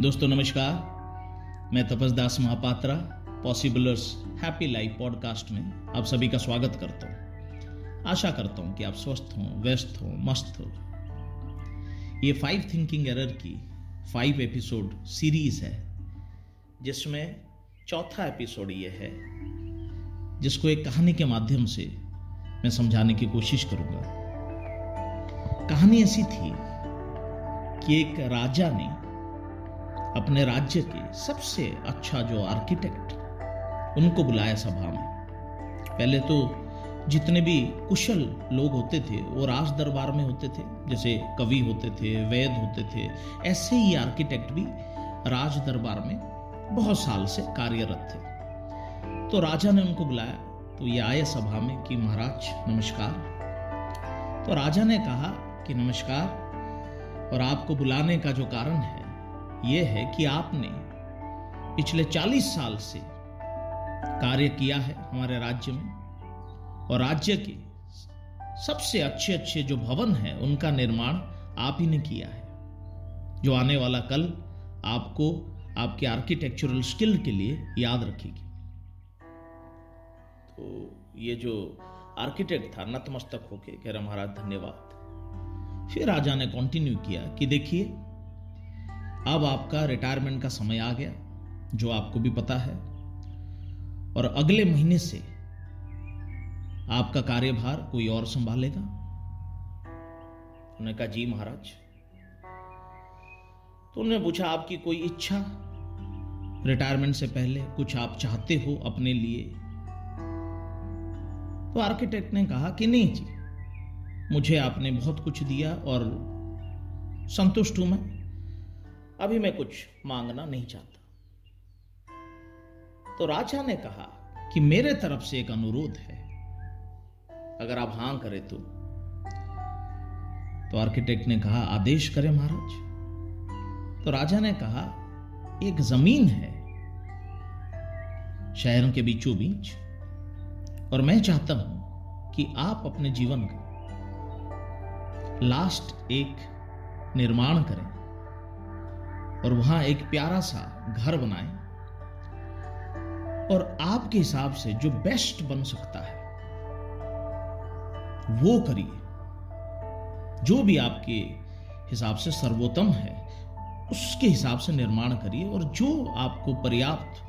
दोस्तों, नमस्कार। मैं Tapasdas Mahapatra Possiblers happy life podcast में आप सभी का स्वागत करता हूँ। आशा करता हूँ कि आप स्वस्थ हों, व्यस्त हों, मस्त हो। ये फाइव थिंकिंग एरर की फाइव एपिसोड सीरीज़ है, जिसमें चौथा एपिसोड ये है, जिसको एक कहानी के माध्यम से मैं समझाने की कोशिश करूँगा। कहानी ऐसी थी कि एक राजा ने अपने राज्य के सबसे अच्छा जो आर्किटेक्ट उनको बुलाया सभा में। पहले तो जितने भी कुशल लोग होते थे, वो राज दरबार में होते थे, जैसे कवि होते थे, वैद होते थे, ऐसे ही आर्किटेक्ट भी राज दरबार में बहुत साल से कार्यरत थे। तो राजा ने उनको बुलाया तो ये आए सभा में कि महाराज, नमस्कार। तो राजा ने कहा कि नमस्कार, और आपको बुलाने का जो कारण है यह है कि आपने पिछले 40 साल से कार्य किया है हमारे राज्य में और राज्य के सबसे अच्छे अच्छे जो भवन है, उनका निर्माण आप ही ने किया है। जो आने वाला कल आपको आपके आर्किटेक्चरल स्किल के लिए याद रखेगी। तो ये जो आर्किटेक्ट था, नतमस्तक होके कह रहा महाराज, धन्यवाद। फिर राजा ने कंटिन्यू किया कि देखिए अब आपका रिटायरमेंट का समय आ गया, जो आपको भी पता है। और अगले महीने से आपका कार्यभार कोई और संभालेगा? उन्होंने कहा, जी महाराज। तो उन्होंने पूछा, आपकी कोई इच्छा? रिटायरमेंट से पहले कुछ आप चाहते हो अपने लिए? तो आर्किटेक्ट ने कहा कि नहीं जी, मुझे आपने बहुत कुछ दिया और संतुष्ट हूँ मैं। अभी मैं कुछ मांगना नहीं चाहता। तो राजा ने कहा कि मेरे तरफ़ से एक अनुरोध है। अगर आप हाँ करें तो। तो आर्किटेक्ट ने कहा, आदेश करें महाराज। तो राजा ने कहा, एक ज़मीन है, शहरों के बीचों बीच। और मैं चाहता हूँ कि आप अपने जीवन का लास्ट एक निर्माण करें। और वहाँ एक प्यारा सा घर बनाए। और आपके हिसाब से जो बेस्ट बन सकता है, वो करिए। जो भी आपके हिसाब से सर्वोत्तम है, उसके हिसाब से निर्माण करिए और जो आपको पर्याप्त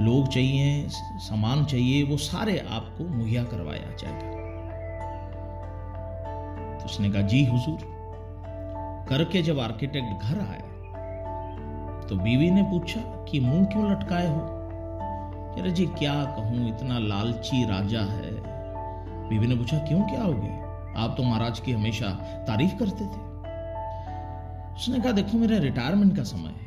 लोग चाहिए, सामान चाहिए, वो सारे आपको मुहैया करवाया जाएगा। तो उसने कहा, जी हुजूर। करके जब आर्किटेक्ट घर आया तो बीवी ने पूछा कि मुँह क्यों लटकाए हो? अरे जी, क्या कहूँ, इतना लालची राजा है। बीवी ने पूछा, क्यों, क्या हो गया? आप तो महाराज की हमेशा तारीफ़ करते थे। उसने कहा, देखो, मेरा रिटायरमेंट का समय है।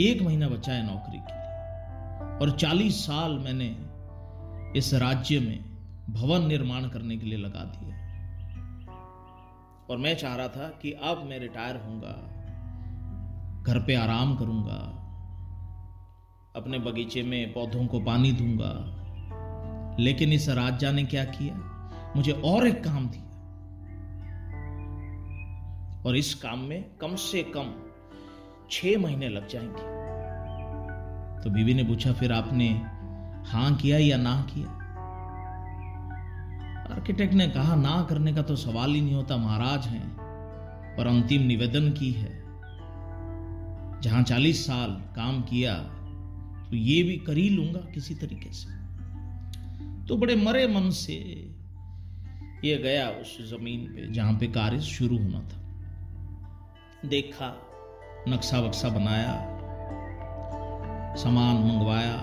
एक महीना बचा है नौकरी के लिए और चालीस साल मैंने इस राज्य में भवन निर्माण करने के लिए लगा दिया और मैं चाह रहा था कि अब मैं रिटायर होऊँगा, घर पे आराम करूँगा, अपने बगीचे में पौधों को पानी दूँगा, लेकिन इस राजा ने क्या किया? मुझे और एक काम दिया। और इस काम में कम से कम छह महीने लग जाएँगे। तो बीवी ने पूछा, फिर आपने हाँ किया या ना किया? आर्किटेक्ट ने कहा, ना करने का तो सवाल ही नहीं होता, महाराज हैं, पर अंतिम निवेदन की है। जहाँ चालीस साल काम किया तो ये भी कर ही लूँगा किसी तरीके से। तो बड़े मरे मन से ये गया उस ज़मीन पे, जहाँ पे कार्य शुरू होना था। देखा, नक्शा वक्शा बनाया, सामान मंगवाया,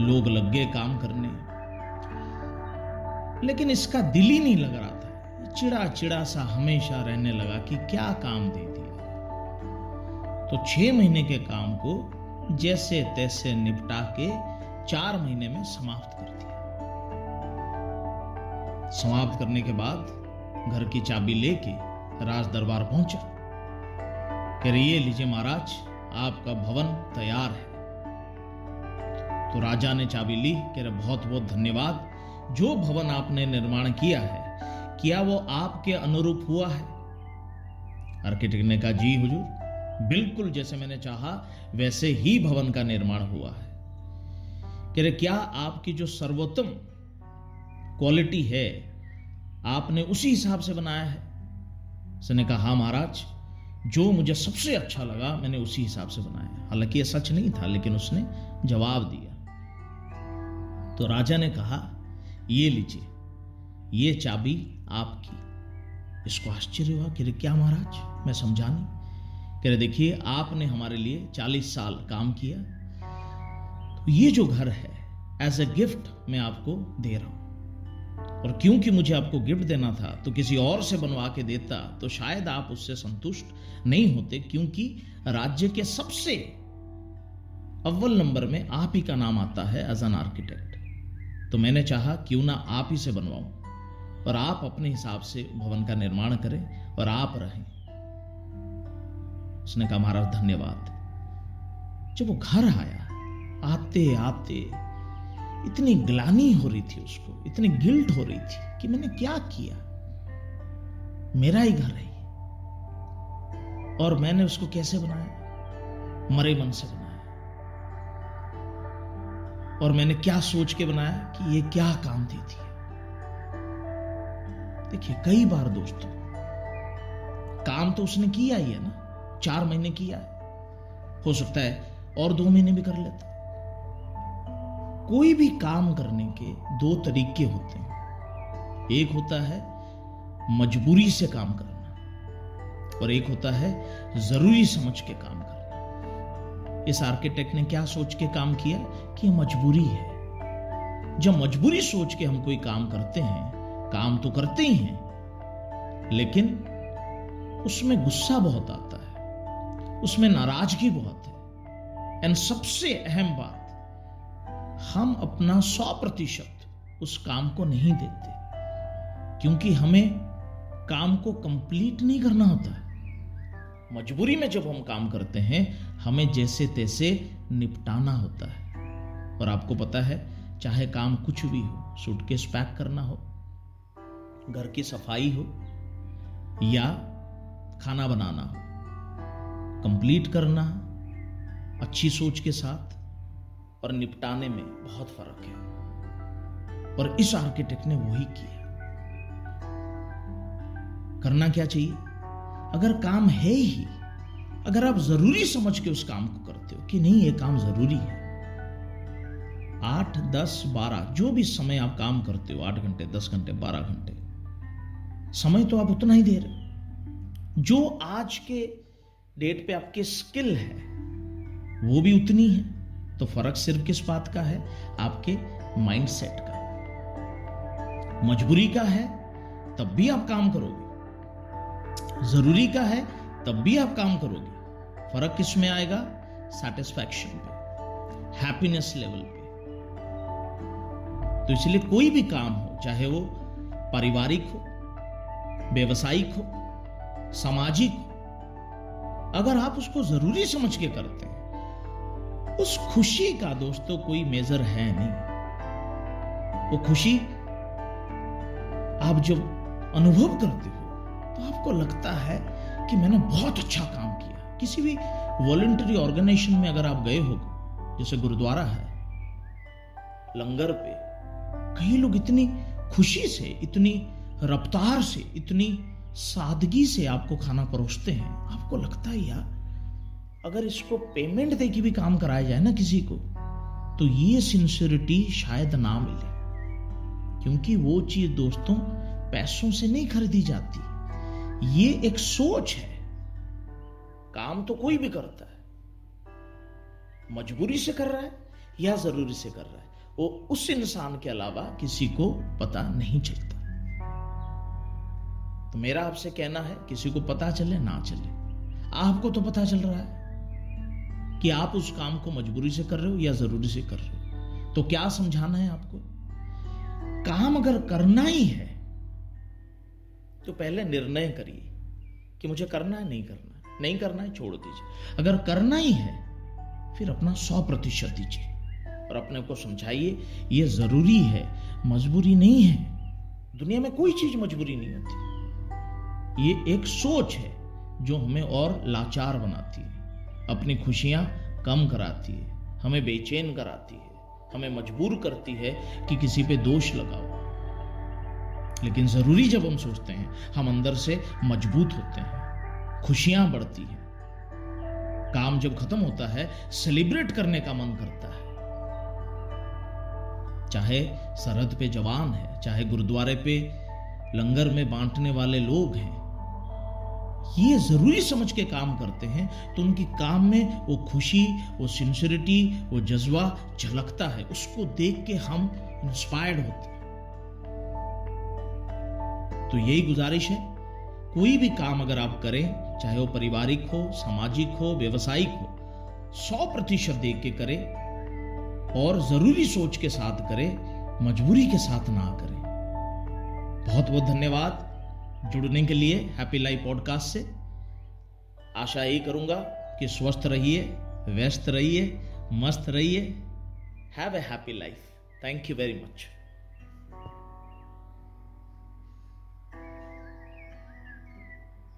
लोग लग गए काम करने। लेकिन इसका दिल ही नहीं लग रहा था। चिड़ा चिड़ा सा हमेशा रहने लगा कि क्या काम दे दिया। तो छह महीने के काम को जैसे तैसे निपटा के चार महीने में समाप्त कर दिया। समाप्त करने के बाद घर की चाबी लेके राज दरबार पहुँचा। कह रही, ये लीजिए महाराज, आपका भवन तैयार है। तो राजा ने चाबी ली, कह रहे बहुत बहुत धन्यवाद। जो भवन आपने निर्माण किया है, क्या वो आपके अनुरूप हुआ है? आर्किटेक्ट ने कहा, जी हुजूर, बिल्कुल जैसे मैंने चाहा, वैसे ही भवन का निर्माण हुआ है। कह रहे, क्या आपकी जो सर्वोत्तम क्वालिटी है, आपने उसी हिसाब से बनाया है? उसने कहा हाँ महाराज, जो मुझे सबसे अच्छा लगा, मैंने उसी हिसाब से बनाया हालाँकि यह सच नहीं था, लेकिन उसने जवाब दिया। तो राजा ने कहा ये लीजिए, ये चाबी आपकी। इसको आश्चर्य हुआ, कि क्या महाराज? मैं समझा नहीं। कह रहे, देखिए, आपने हमारे लिए चालीस साल काम किया। तो ये जो घर है एज ए गिफ्ट मैं आपको दे रहा हूँ। और क्योंकि मुझे आपको गिफ्ट देना था तो किसी और से बनवा के देता तो शायद आप उससे संतुष्ट नहीं होते, क्योंकि राज्य के सबसे अव्वल नंबर में आप ही का नाम आता है एज एन आर्किटेक्ट तो मैंने चाहा, क्यों ना आप ही से बनवाऊं। और आप अपने हिसाब से भवन का निर्माण करें और आप रहें। उसने कहा, महाराज, धन्यवाद। जब वो घर आया आते आते इतनी ग्लानी हो रही थी उसको, इतनी गिल्ट हो रही थी कि मैंने क्या किया? मेरा ही घर है। और मैंने उसको कैसे बनाया? मरे मन से बनाया। और मैंने क्या सोच के बनाया कि ये क्या काम देती है देखिए, कई बार दोस्तों, काम तो उसने किया ही है ना, चार महीने किया है। हो सकता है और दो महीने भी कर लेता। कोई भी काम करने के दो तरीके होते हैं। एक होता है मजबूरी से काम करना और एक होता है ज़रूरी समझ के काम करना। इस आर्किटेक्ट ने क्या सोच के काम किया कि मजबूरी है? जब मजबूरी सोच के हम कोई काम करते हैं, काम तो करते ही हैं, लेकिन उसमें गुस्सा बहुत आता है, उसमें नाराज़गी बहुत है। एंड सबसे अहम बात, हम अपना सौ प्रतिशत उस काम को नहीं देते, क्योंकि हमें काम को कंप्लीट नहीं करना होता। है मजबूरी में जब हम काम करते हैं, हमें जैसे तैसे निपटाना होता है। और आपको पता है, चाहे काम कुछ भी हो सूटकेस पैक करना हो, घर की सफ़ाई हो, या खाना बनाना हो कंप्लीट करना, अच्छी सोच के साथ, और निपटाने में बहुत फ़र्क है। और इस आर्किटेक्ट ने वही किया। करना क्या चाहिए? अगर काम है ही, अगर आप ज़रूरी समझ के उस काम को करते हो कि नहीं, ये काम ज़रूरी है। आठ, दस, बारह, जो भी समय आप काम करते हो, आठ घंटे, दस घंटे, बारह घंटे, समय तो आप उतना ही दे रहे जो आज के डेट पे आपके स्किल है, वो भी उतनी है। तो फ़र्क सिर्फ़ किस बात का है? आपके माइंडसेट का। मजबूरी का है, तब भी आप काम करोगे। ज़रूरी का है, तब भी आप काम करोगे। फ़र्क किसमें आएगा? सेटिस्फैक्शन पे हैप्पीनेस लेवल पे। तो इसलिए कोई भी काम हो, चाहे वो पारिवारिक हो, व्यवसायिक हो, सामाजिक हो, अगर आप उसको ज़रूरी समझ के करते हैं, उस खुशी का दोस्तों कोई मेजर है नहीं। वो खुशी आप जब अनुभव करते हो तो आपको लगता है कि मैंने बहुत अच्छा काम किया। किसी भी वॉलेंटरी ऑर्गेनाइजेशन में अगर आप गए हो, जैसे गुरुद्वारा है, लंगर पे, कई लोग इतनी खुशी से, इतनी रफ्तार से, इतनी सादगी से आपको खाना परोसते हैं। आपको लगता है, यार, अगर इसको पेमेंट दे के भी काम कराया जाए ना किसी को तो ये सिंसियरिटी शायद ना मिले। क्योंकि वो चीज़ दोस्तों पैसों से नहीं खरीदी जाती। ये एक सोच है। काम तो कोई भी करता है। मजबूरी से कर रहा है या ज़रूरी से कर रहा है, वो उस इंसान के अलावा किसी को पता नहीं चलता। तो मेरा आपसे कहना है, किसी को पता चले, ना चले। आपको तो पता चल रहा है कि आप उस काम को मजबूरी से कर रहे हो या ज़रूरी से कर रहे हो। तो क्या समझाना है आपको? काम अगर करना ही है तो पहले निर्णय करिए कि मुझे करना है, नहीं करना है। नहीं करना है, छोड़ दीजिए। अगर करना ही है, फिर अपना सौ प्रतिशत दीजिए। और अपने को समझाइए, ये ज़रूरी है, मजबूरी नहीं है। दुनिया में कोई चीज़ मजबूरी नहीं होती। ये एक सोच है जो हमें और लाचार बनाती है। अपनी खुशियाँ कम कराती है, हमें बेचैन कराती है, हमें मजबूर करती है कि किसी पे दोष लगाओ। लेकिन ज़रूरी जब हम सोचते हैं, हम अंदर से मज़बूत होते हैं, खुशियाँ बढ़ती हैं। काम जब खत्म होता है सेलिब्रेट करने का मन करता है। चाहे सरहद पे जवान है, चाहे गुरुद्वारे पे लंगर में बांटने वाले लोग हैं, ये ज़रूरी समझ के काम करते हैं तो उनकी काम में वो खुशी, वो सिंसियरिटी वो जज्बा झलकता है। उसको देख के हम इंस्पायर्ड होते हैं। तो यही गुजारिश है। कोई भी काम अगर आप करें, चाहे वो पारिवारिक हो, सामाजिक हो, व्यवसायिक हो, सौ प्रतिशत देख के करें और ज़रूरी सोच के साथ करें, मजबूरी के साथ ना करें। बहुत बहुत धन्यवाद। जुड़ने के लिए हैप्पी लाइफ पॉडकास्ट से। आशा यही करूँगा कि स्वस्थ रहिए, व्यस्त रहिए, मस्त रहिए। Have a happy life thank you very much